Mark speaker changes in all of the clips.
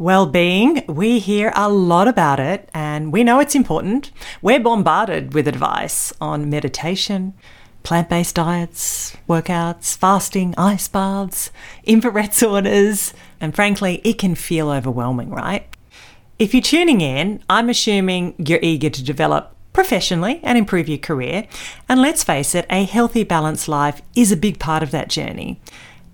Speaker 1: Well-being, we hear a lot about it and we know it's important. We're bombarded with advice on meditation, plant-based diets, workouts, fasting, ice baths, infrared saunas, and frankly, it can feel overwhelming, right? If you're tuning in, I'm assuming you're eager to develop professionally and improve your career. And let's face it, a healthy, balanced life is a big part of that journey.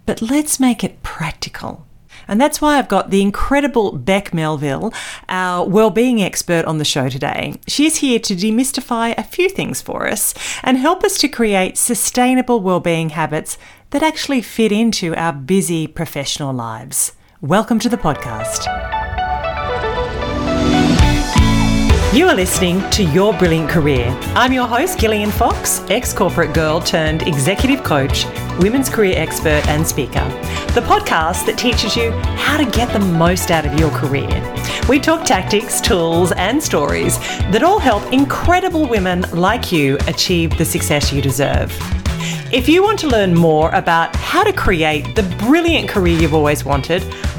Speaker 1: But let's make it practical. And that's why I've got the incredible Beck Melville, our well-being expert on the show today. She's here to demystify a few things for us and help us to create sustainable well-being habits that actually fit into our busy professional lives. Welcome to the podcast. You are listening to Your Brilliant Career. I'm your host, Gillian Fox, ex corporate girl turned executive coach, women's career expert, and speaker. The podcast that teaches you how to get the most out of your career. We talk tactics, tools, and stories that all help incredible women like you achieve the success you deserve. If you want to learn more about how to create the brilliant career you've always wanted,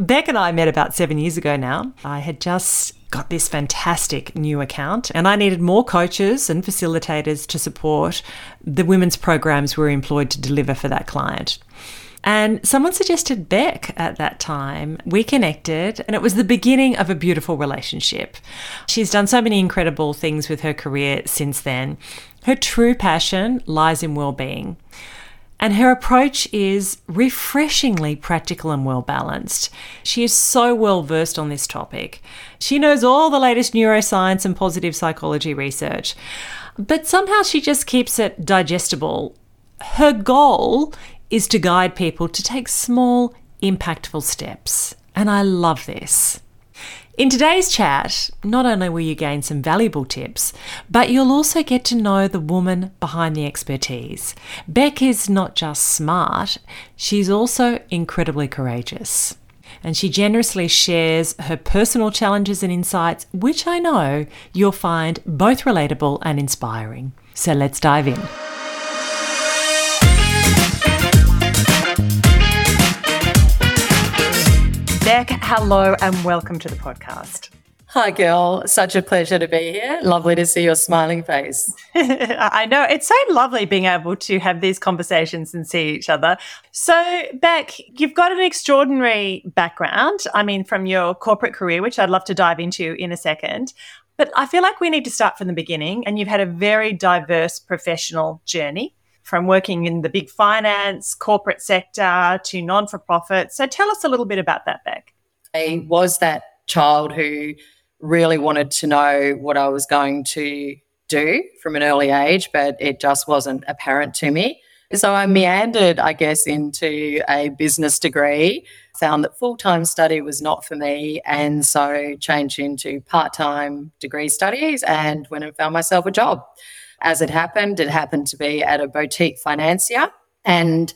Speaker 1: Beck and I met about seven years ago now. I had just got this fantastic new account, and I needed more coaches and facilitators to support the women's programs we were employed to deliver for that client. And someone suggested Beck at that time. We connected, and it was the beginning of a beautiful relationship. She's done so many incredible things with her career since then. Her true passion lies in well-being. And her approach is refreshingly practical and well balanced. She is so well versed on this topic. She knows all the latest neuroscience and positive psychology research, but somehow she just keeps it digestible. Her goal is to guide people to take small, impactful steps. And I love this. In today's chat, not only will you gain some valuable tips, but you'll also get to know the woman behind the expertise. Beck is not just smart, she's also incredibly courageous. And she generously shares her personal challenges and insights, which I know you'll find both relatable and inspiring. So let's dive in. Beck, hello and welcome to the podcast.
Speaker 2: Hi, girl. Such a pleasure to be here. Lovely to see your smiling face.
Speaker 1: I know. It's so lovely being able to have these conversations and see each other. So, Beck, you've got an extraordinary background. I mean, from your corporate career, which I'd love to dive into in a second. But I feel like we need to start from the beginning. And you've had a very diverse professional journey from working in the big finance, corporate sector to non for profit. So tell us a little bit about that, Beck.
Speaker 2: I was that child who really wanted to know what I was going to do from an early age, but it just wasn't apparent to me. So I meandered, I guess, into a business degree, found that full time study was not for me, and so changed into part time degree studies and went and found myself a job as it happened. It happened to be at a boutique financier. And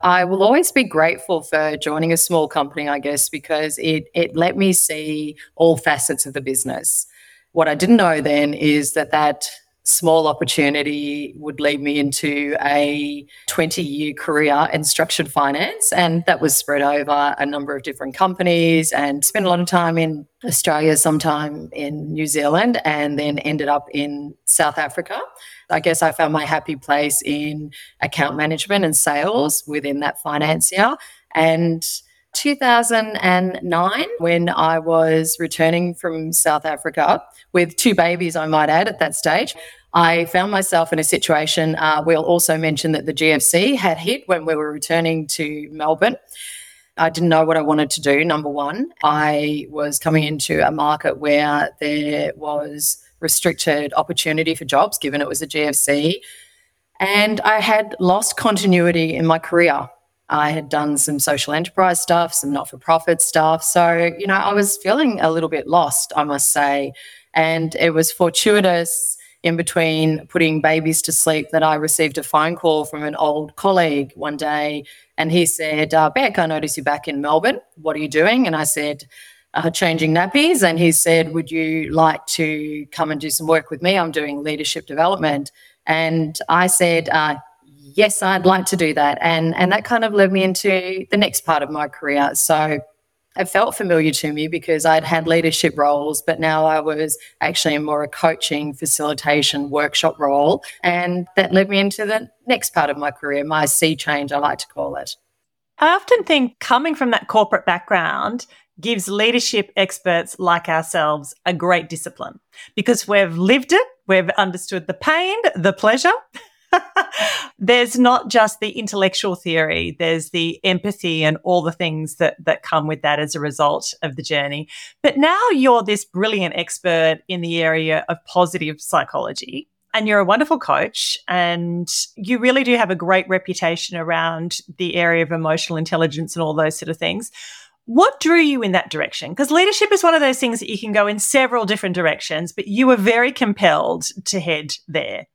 Speaker 2: I will always be grateful for joining a small company, I guess, because it, it let me see all facets of the business. What I didn't know then is that that small opportunity would lead me into a 20 year career in structured finance. And that was spread over a number of different companies and spent a lot of time in Australia, sometime in New Zealand, and then ended up in South Africa. I guess I found my happy place in account management and sales within that financier. And 2009, when I was returning from South Africa with two babies, I might add, at that stage, I found myself in a situation. Uh, we'll also mention that the GFC had hit when we were returning to Melbourne. I didn't know what I wanted to do, number one. I was coming into a market where there was restricted opportunity for jobs, given it was a GFC. And I had lost continuity in my career. I had done some social enterprise stuff, some not for profit stuff. So, you know, I was feeling a little bit lost, I must say. And it was fortuitous in between putting babies to sleep that I received a phone call from an old colleague one day. And he said, uh, Beck, I notice you're back in Melbourne. What are you doing? And I said, uh, changing nappies. And he said, Would you like to come and do some work with me? I'm doing leadership development. And I said, uh, Yes, I'd like to do that. And, and that kind of led me into the next part of my career. So it felt familiar to me because I'd had leadership roles, but now I was actually more a coaching, facilitation, workshop role. And that led me into the next part of my career, my sea change, I like to call it.
Speaker 1: I often think coming from that corporate background gives leadership experts like ourselves a great discipline because we've lived it, we've understood the pain, the pleasure. there's not just the intellectual theory, there's the empathy and all the things that, that come with that as a result of the journey. But now you're this brilliant expert in the area of positive psychology. And you're a wonderful coach, and you really do have a great reputation around the area of emotional intelligence and all those sort of things. What drew you in that direction? Because leadership is one of those things that you can go in several different directions, but you were very compelled to head there.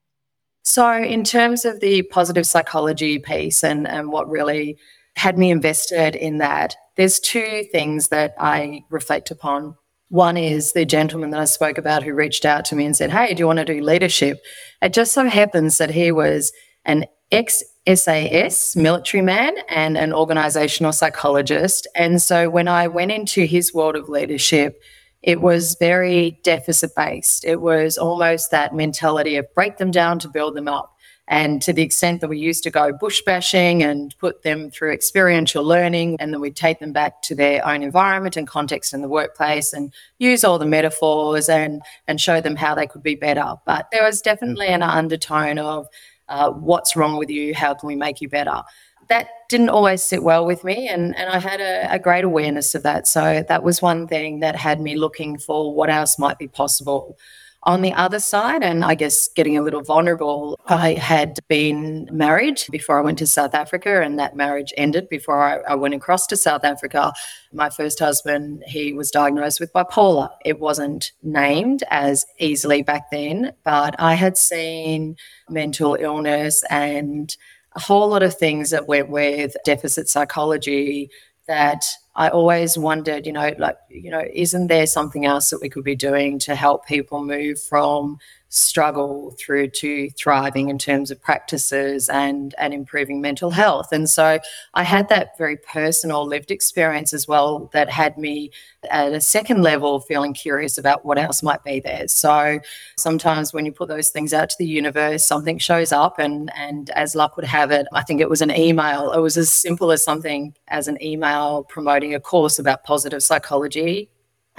Speaker 2: So, in terms of the positive psychology piece and, and what really had me invested in that, there's two things that I reflect upon. One is the gentleman that I spoke about who reached out to me and said, Hey, do you want to do leadership? It just so happens that he was an ex SAS military man and an organizational psychologist. And so when I went into his world of leadership, it was very deficit based. It was almost that mentality of break them down to build them up. And to the extent that we used to go bush bashing and put them through experiential learning, and then we'd take them back to their own environment and context in the workplace and use all the metaphors and, and show them how they could be better. But there was definitely an undertone of uh, what's wrong with you? How can we make you better? That didn't always sit well with me and, and I had a, a, great awareness of that. So that was one thing that had me looking for what else might be possible. On the other side, and I guess getting a little vulnerable, I had been married before I went to South Africa, and that marriage ended before I, I went across to South Africa. My first husband, he was diagnosed with bipolar. It wasn't named as easily back then, but I had seen mental illness and a whole lot of things that went with deficit psychology that I always wondered, you know, like, you know, isn't there something else that we could be doing to help people move from struggle through to thriving in terms of practices and and improving mental health. And so i had that very personal lived experience as well that had me at a second level feeling curious about what else might be there. So sometimes when you put those things out to the universe something shows up and and as luck would have it i think it was an email. It was as simple as something as an email promoting a course about positive psychology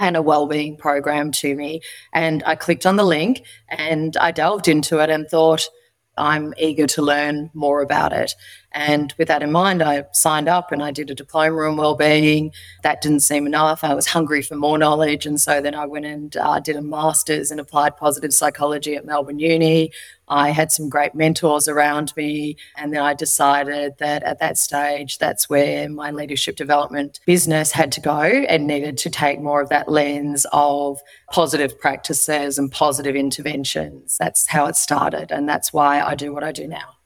Speaker 2: and a wellbeing program to me. And I clicked on the link and I delved into it and thought, I'm eager to learn more about it. And with that in mind, I signed up and I did a diploma in wellbeing. That didn't seem enough. I was hungry for more knowledge. And so then I went and uh, did a master's in applied positive psychology at Melbourne Uni. I had some great mentors around me. And then I decided that at that stage, that's where my leadership development business had to go and needed to take more of that lens of positive practices and positive interventions. That's how it started. And that's why I do what I do now.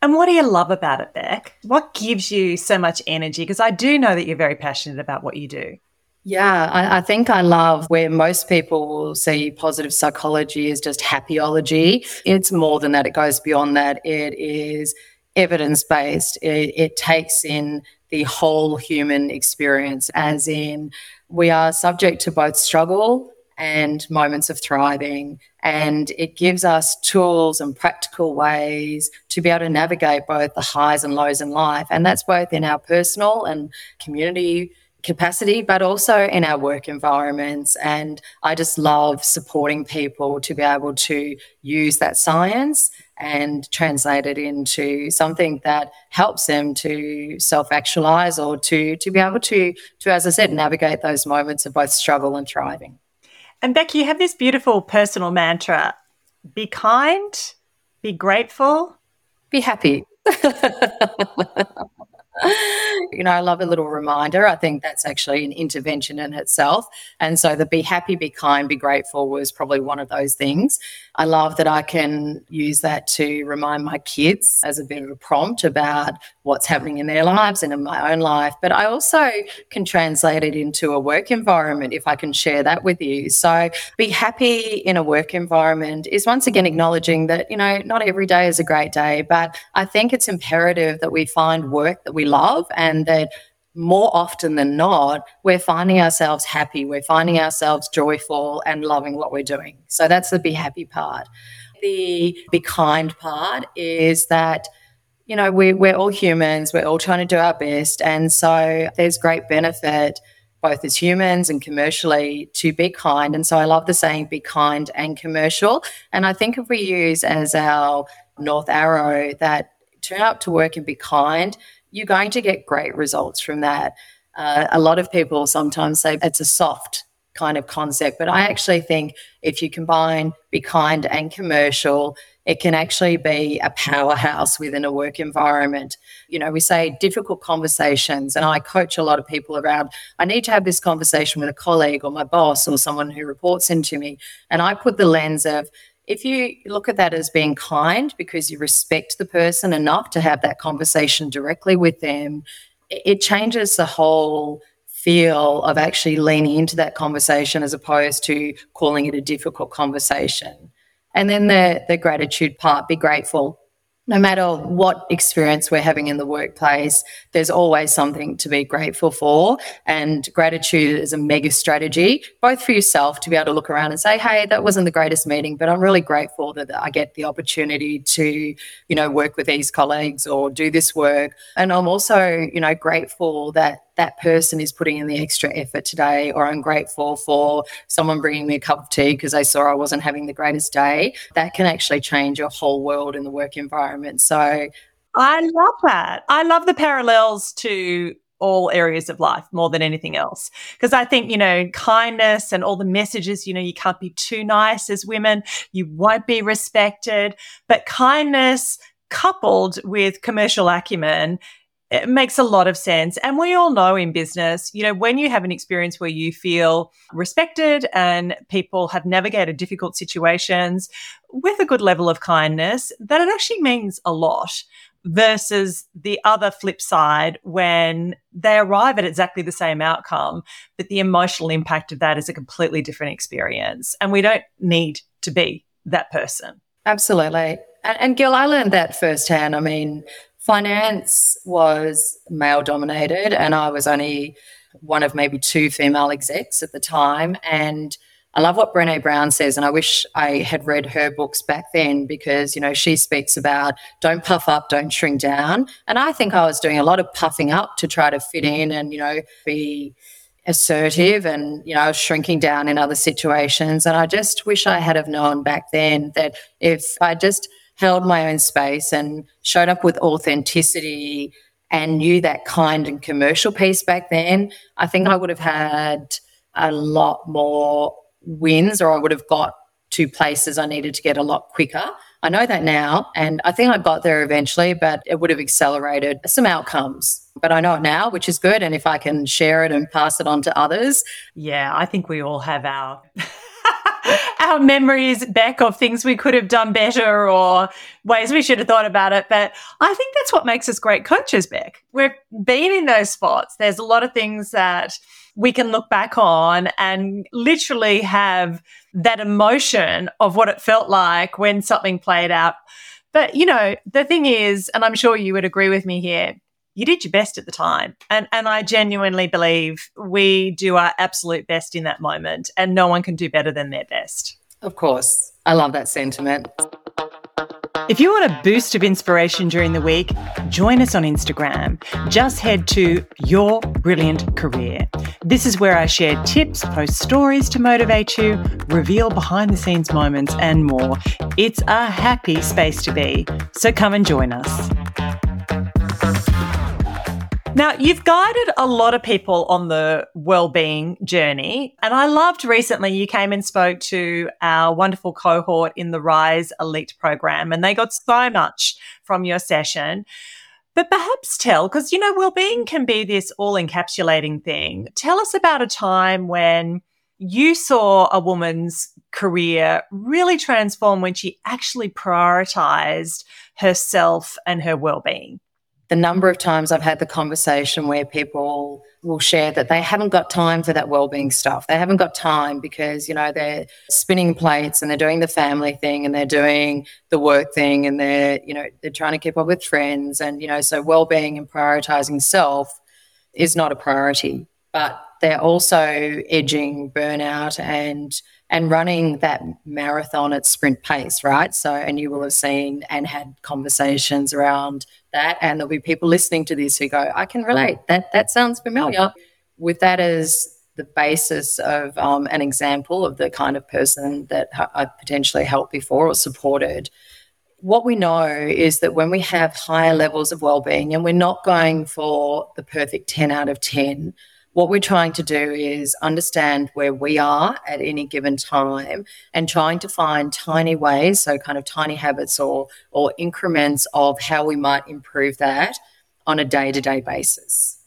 Speaker 1: And what do you love about it, Beck? What gives you so much energy? Because I do know that you're very passionate about what you do.
Speaker 2: Yeah, I, I, think I love where most people will see positive psychology as just happyology. It's more than that, it goes beyond that. It is evidence based, it, it takes in the whole human experience, as in, we are subject to both struggle and moments of thriving. And it gives us tools and practical ways to be able to navigate both the highs and lows in life. And that's both in our personal and community capacity, but also in our work environments. And I just love supporting people to be able to use that science and translate it into something that helps them to self-actualize or to to be able to to as I said navigate those moments of both struggle and thriving.
Speaker 1: And Becky, you have this beautiful personal mantra be kind, be grateful,
Speaker 2: be happy. you know, I love a little reminder. I think that's actually an intervention in itself. And so the be happy, be kind, be grateful was probably one of those things. I love that I can use that to remind my kids as a bit of a prompt about what's happening in their lives and in my own life. But I also can translate it into a work environment if I can share that with you. So be happy in a work environment is once again acknowledging that, you know, not every day is a great day, but I think it's imperative that we find work that we love and that more often than not, we're finding ourselves happy, we're finding ourselves joyful and loving what we're doing. So that's the be happy part. The be kind part is that, you know, we, we're all humans, we're all trying to do our best. And so there's great benefit both as humans and commercially to be kind. And so I love the saying be kind and commercial. And I think if we use as our North Arrow that turn up to work and be kind, you're going to get great results from that. Uh, a lot of people sometimes say it's a soft kind of concept, but I actually think if you combine be kind and commercial, it can actually be a powerhouse within a work environment. You know, we say difficult conversations, and I coach a lot of people around I need to have this conversation with a colleague or my boss or someone who reports into me. And I put the lens of if you look at that as being kind because you respect the person enough to have that conversation directly with them, it changes the whole feel of actually leaning into that conversation as opposed to calling it a difficult conversation. And then the the gratitude part, be grateful no matter what experience we're having in the workplace, there's always something to be grateful for. And gratitude is a mega strategy, both for yourself to be able to look around and say, hey, that wasn't the greatest meeting, but I'm really grateful that I get the opportunity to, you know, work with these colleagues or do this work. And I'm also, you know, grateful that that person is putting in the extra effort today, or I'm grateful for someone bringing me a cup of tea because they saw I wasn't having the greatest day. That can actually change your whole world in the work environment. So
Speaker 1: I love that. I love the parallels to all areas of life more than anything else. Because I think, you know, kindness and all the messages, you know, you can't be too nice as women, you won't be respected. But kindness coupled with commercial acumen it makes a lot of sense. And we all know in business, you know, when you have an experience where you feel respected and people have navigated difficult situations with a good level of kindness, that it actually means a lot versus the other flip side when they arrive at exactly the same outcome, but the emotional impact of that is a completely different experience. And we don't need to be that person.
Speaker 2: Absolutely. And, and Gil, I learned that firsthand. I mean, Finance was male dominated, and I was only one of maybe two female execs at the time. And I love what Brene Brown says, and I wish I had read her books back then because, you know, she speaks about don't puff up, don't shrink down. And I think I was doing a lot of puffing up to try to fit in and, you know, be assertive and, you know, shrinking down in other situations. And I just wish I had have known back then that if I just held my own space and showed up with authenticity and knew that kind and commercial piece back then, I think I would have had a lot more wins or I would have got to places I needed to get a lot quicker. I know that now, and I think I got there eventually, but it would have accelerated some outcomes. But I know it now, which is good. And if I can share it and pass it on to others.
Speaker 1: Yeah, I think we all have our. our memories back of things we could have done better or ways we should have thought about it. But I think that's what makes us great coaches, Beck. We've been in those spots. There's a lot of things that we can look back on and literally have that emotion of what it felt like when something played out. But, you know, the thing is, and I'm sure you would agree with me here, you did your best at the time. And and I genuinely believe we do our absolute best in that moment and no one can do better than their best.
Speaker 2: Of course. I love that sentiment.
Speaker 1: If you want a boost of inspiration during the week, join us on Instagram. Just head to Your Brilliant Career. This is where I share tips, post stories to motivate you, reveal behind the scenes moments, and more. It's a happy space to be. So come and join us. Now, you've guided a lot of people on the well-being journey, and I loved recently you came and spoke to our wonderful cohort in the Rise Elite program, and they got so much from your session. But perhaps tell, because, you know, well-being can be this all-encapsulating thing. Tell us about a time when you saw a woman's career really transform when she actually prioritized herself and her well-being
Speaker 2: the number of times I've had the conversation where people will share that they haven't got time for that well-being stuff. They haven't got time because, you know, they're spinning plates and they're doing the family thing and they're doing the work thing and they're, you know, they're trying to keep up with friends and, you know, so well-being and prioritizing self is not a priority. But they're also edging burnout and and running that marathon at sprint pace, right? So, and you will have seen and had conversations around that, and there'll be people listening to this who go, "I can relate. That that sounds familiar." With that as the basis of um, an example of the kind of person that I've potentially helped before or supported. What we know is that when we have higher levels of well-being, and we're not going for the perfect ten out of ten what we're trying to do is understand where we are at any given time and trying to find tiny ways, so kind of tiny habits or, or increments of how we might improve that on a day to day basis.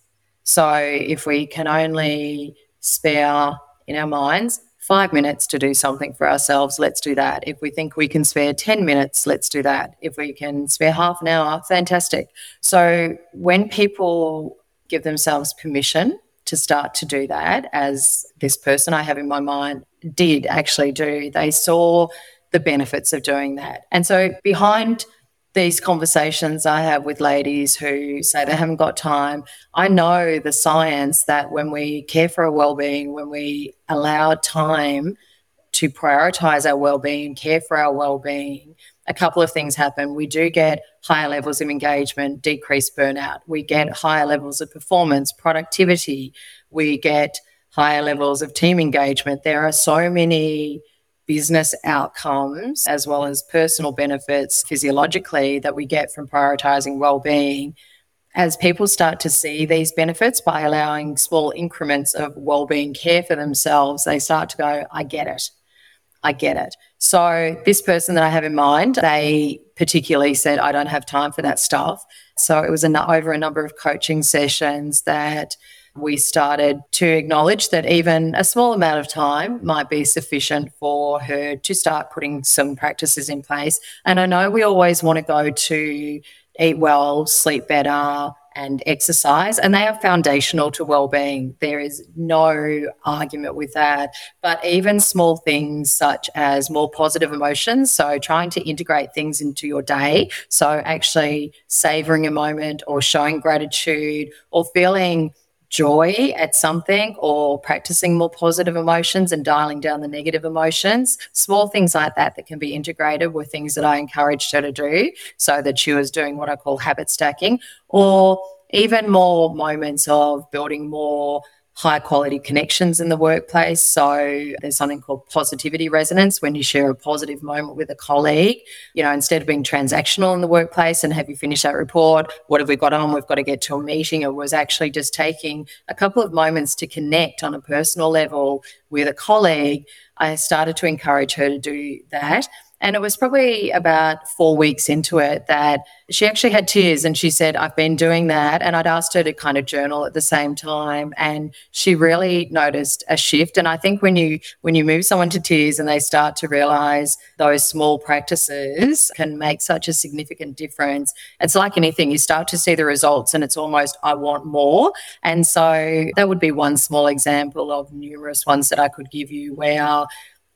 Speaker 2: So if we can only spare in our minds five minutes to do something for ourselves, let's do that. If we think we can spare 10 minutes, let's do that. If we can spare half an hour, fantastic. So when people give themselves permission to start to do that, as this person I have in my mind did actually do. They saw the benefits of doing that. And so behind these conversations I have with ladies who say they haven't got time, I know the science that when we care for our well-being, when we allow time to prioritize our well-being, care for our well-being, a couple of things happen. We do get higher levels of engagement, decreased burnout. We get higher levels of performance, productivity. We get higher levels of team engagement. There are so many business outcomes as well as personal benefits physiologically that we get from prioritizing well-being as people start to see these benefits by allowing small increments of well-being care for themselves they start to go i get it i get it so, this person that I have in mind, they particularly said, I don't have time for that stuff. So, it was an, over a number of coaching sessions that we started to acknowledge that even a small amount of time might be sufficient for her to start putting some practices in place. And I know we always want to go to eat well, sleep better, and exercise, and they are foundational to well-being. There is no argument with that. But even small things such as more positive emotions, so trying to integrate things into your day, so actually savoring a moment or showing gratitude or feeling joy at something or practicing more positive emotions and dialing down the negative emotions. Small things like that that can be integrated were things that I encouraged her to do so that she was doing what I call habit stacking or even more moments of building more high quality connections in the workplace. So there's something called positivity resonance when you share a positive moment with a colleague, you know, instead of being transactional in the workplace and have you finished that report? What have we got on? We've got to get to a meeting. It was actually just taking a couple of moments to connect on a personal level with a colleague. I started to encourage her to do that. And it was probably about four weeks into it that she actually had tears and she said, I've been doing that. And I'd asked her to kind of journal at the same time. And she really noticed a shift. And I think when you when you move someone to tears and they start to realize those small practices can make such a significant difference, it's like anything, you start to see the results and it's almost I want more. And so that would be one small example of numerous ones that I could give you where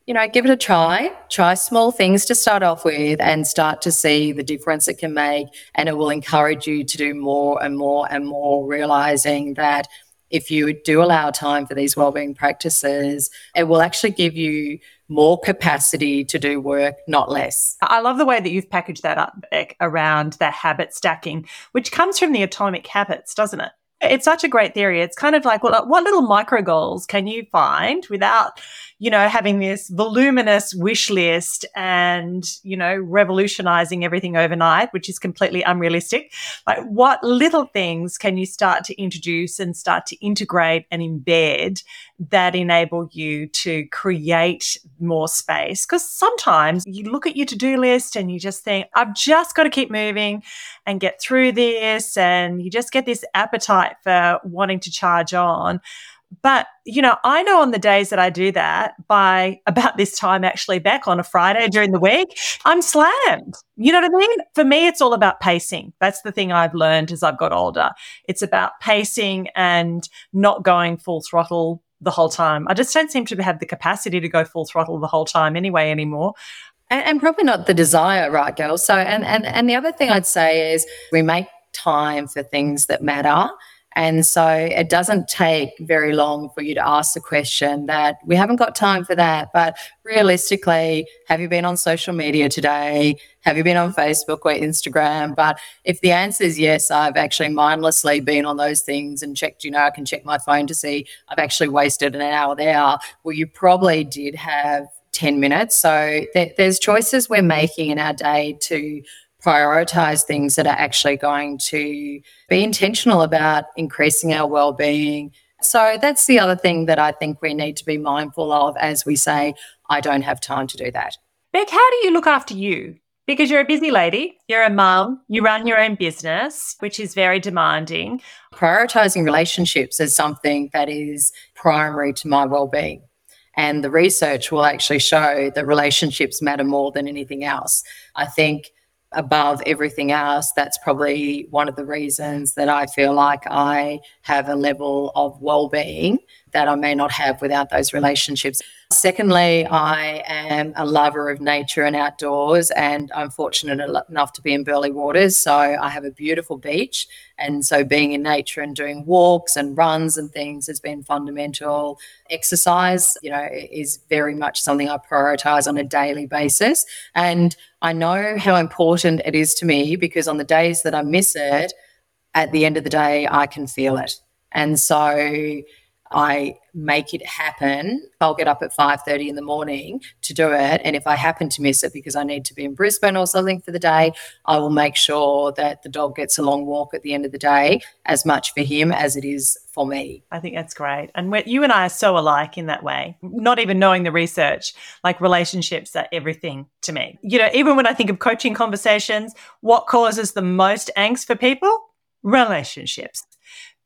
Speaker 2: you know, give it a try. Try small things to start off with and start to see the difference it can make. And it will encourage you to do more and more and more, realizing that if you do allow time for these wellbeing practices, it will actually give you more capacity to do work, not less.
Speaker 1: I love the way that you've packaged that up, Beck, around the habit stacking, which comes from the atomic habits, doesn't it? It's such a great theory. It's kind of like, well, what little micro goals can you find without, you know, having this voluminous wish list and, you know, revolutionizing everything overnight, which is completely unrealistic. Like, what little things can you start to introduce and start to integrate and embed that enable you to create more space. Because sometimes you look at your to do list and you just think, I've just got to keep moving and get through this. And you just get this appetite for wanting to charge on. But, you know, I know on the days that I do that by about this time actually back on a Friday during the week, I'm slammed. You know what I mean? For me, it's all about pacing. That's the thing I've learned as I've got older. It's about pacing and not going full throttle the whole time. I just don't seem to have the capacity to go full throttle the whole time anyway anymore.
Speaker 2: And, and probably not the desire, right, girl? So, and, and, and the other thing I'd say is we make time for things that matter. And so it doesn't take very long for you to ask the question that we haven't got time for that. But realistically, have you been on social media today? Have you been on Facebook or Instagram? But if the answer is yes, I've actually mindlessly been on those things and checked, you know, I can check my phone to see I've actually wasted an hour there. Well, you probably did have 10 minutes. So th- there's choices we're making in our day to prioritize things that are actually going to be intentional about increasing our well-being. So that's the other thing that I think we need to be mindful of as we say, I don't have time to do that.
Speaker 1: Beck, how do you look after you? Because you're a busy lady, you're a mum, you run your own business, which is very demanding.
Speaker 2: Prioritizing relationships is something that is primary to my well-being. And the research will actually show that relationships matter more than anything else. I think above everything else, that's probably one of the reasons that I feel like I have a level of well being that I may not have without those relationships. Secondly, I am a lover of nature and outdoors, and I'm fortunate enough to be in Burleigh Waters. So I have a beautiful beach. And so being in nature and doing walks and runs and things has been fundamental. Exercise, you know, is very much something I prioritize on a daily basis. And I know how important it is to me because on the days that I miss it, at the end of the day, I can feel it. And so I make it happen. I'll get up at 5:30 in the morning to do it and if I happen to miss it because I need to be in Brisbane or something for the day, I will make sure that the dog gets a long walk at the end of the day as much for him as it is for me.
Speaker 1: I think that's great. And you and I are so alike in that way. Not even knowing the research, like relationships are everything to me. You know, even when I think of coaching conversations, what causes the most angst for people? Relationships.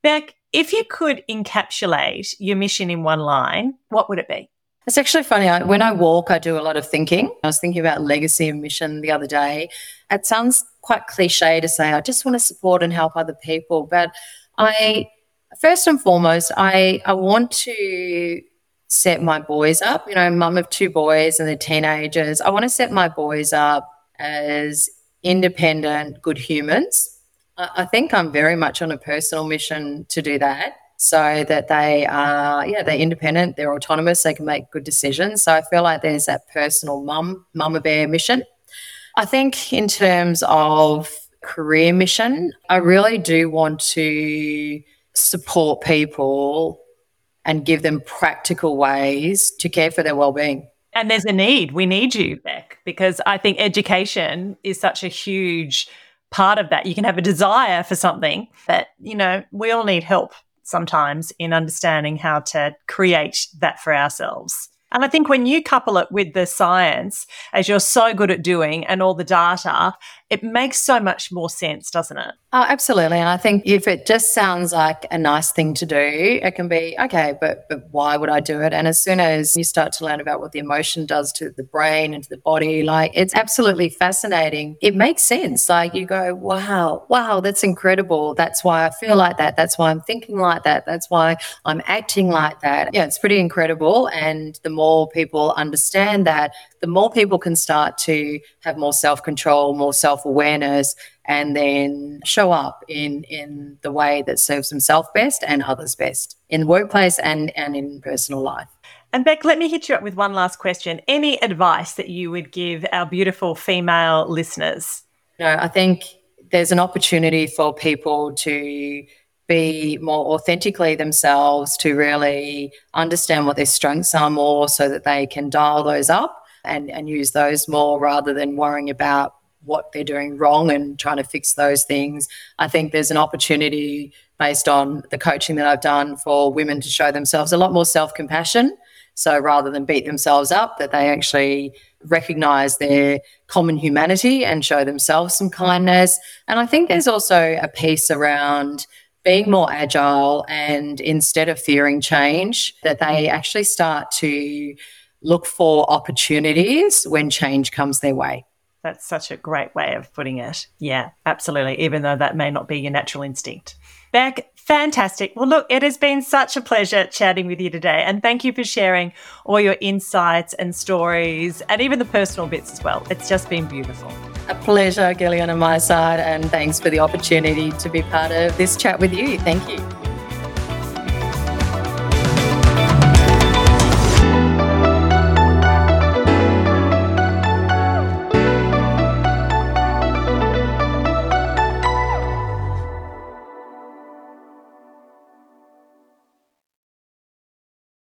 Speaker 1: Beck, if you could encapsulate your mission in one line, what would it be?
Speaker 2: It's actually funny. I, when I walk, I do a lot of thinking. I was thinking about legacy and mission the other day. It sounds quite cliche to say, I just want to support and help other people. But I, first and foremost, I, I want to set my boys up. You know, mum of two boys and they're teenagers. I want to set my boys up as independent, good humans I think I'm very much on a personal mission to do that so that they are yeah they're independent they're autonomous they can make good decisions. So i feel like there's that personal mum mama bear mission. I think in terms of career mission i really do want to support people and give them practical ways to care for their well-being.
Speaker 1: And there's a need. We need you beck because i think education is such a huge part of that. You can have a desire for something, but you know, we all need help sometimes in understanding how to create that for ourselves. And I think when you couple it with the science, as you're so good at doing, and all the data, it makes so much more sense, doesn't it?
Speaker 2: Oh, absolutely. And I think if it just sounds like a nice thing to do, it can be okay, but but why would I do it? And as soon as you start to learn about what the emotion does to the brain and to the body, like it's absolutely fascinating. It makes sense. Like you go, wow, wow, that's incredible. That's why I feel like that. That's why I'm thinking like that. That's why I'm acting like that. Yeah, it's pretty incredible. And the more people understand that, the more people can start to have more self control, more self awareness, and then show up in, in the way that serves themselves best and others best in the workplace and, and in personal life.
Speaker 1: And Beck, let me hit you up with one last question. Any advice that you would give our beautiful female listeners?
Speaker 2: You know, I think there's an opportunity for people to be more authentically themselves, to really understand what their strengths are more so that they can dial those up and, and use those more rather than worrying about what they're doing wrong and trying to fix those things. I think there's an opportunity based on the coaching that I've done for women to show themselves a lot more self compassion. So rather than beat themselves up, that they actually recognize their common humanity and show themselves some kindness. And I think there's also a piece around being more agile and instead of fearing change, that they actually start to look for opportunities when change comes their way.
Speaker 1: That's such a great way of putting it. Yeah, absolutely. Even though that may not be your natural instinct. Beck, fantastic. Well, look, it has been such a pleasure chatting with you today. And thank you for sharing all your insights and stories and even the personal bits as well. It's just been beautiful.
Speaker 2: A pleasure, Gillian, on my side. And thanks for the opportunity to be part of this chat with you. Thank you.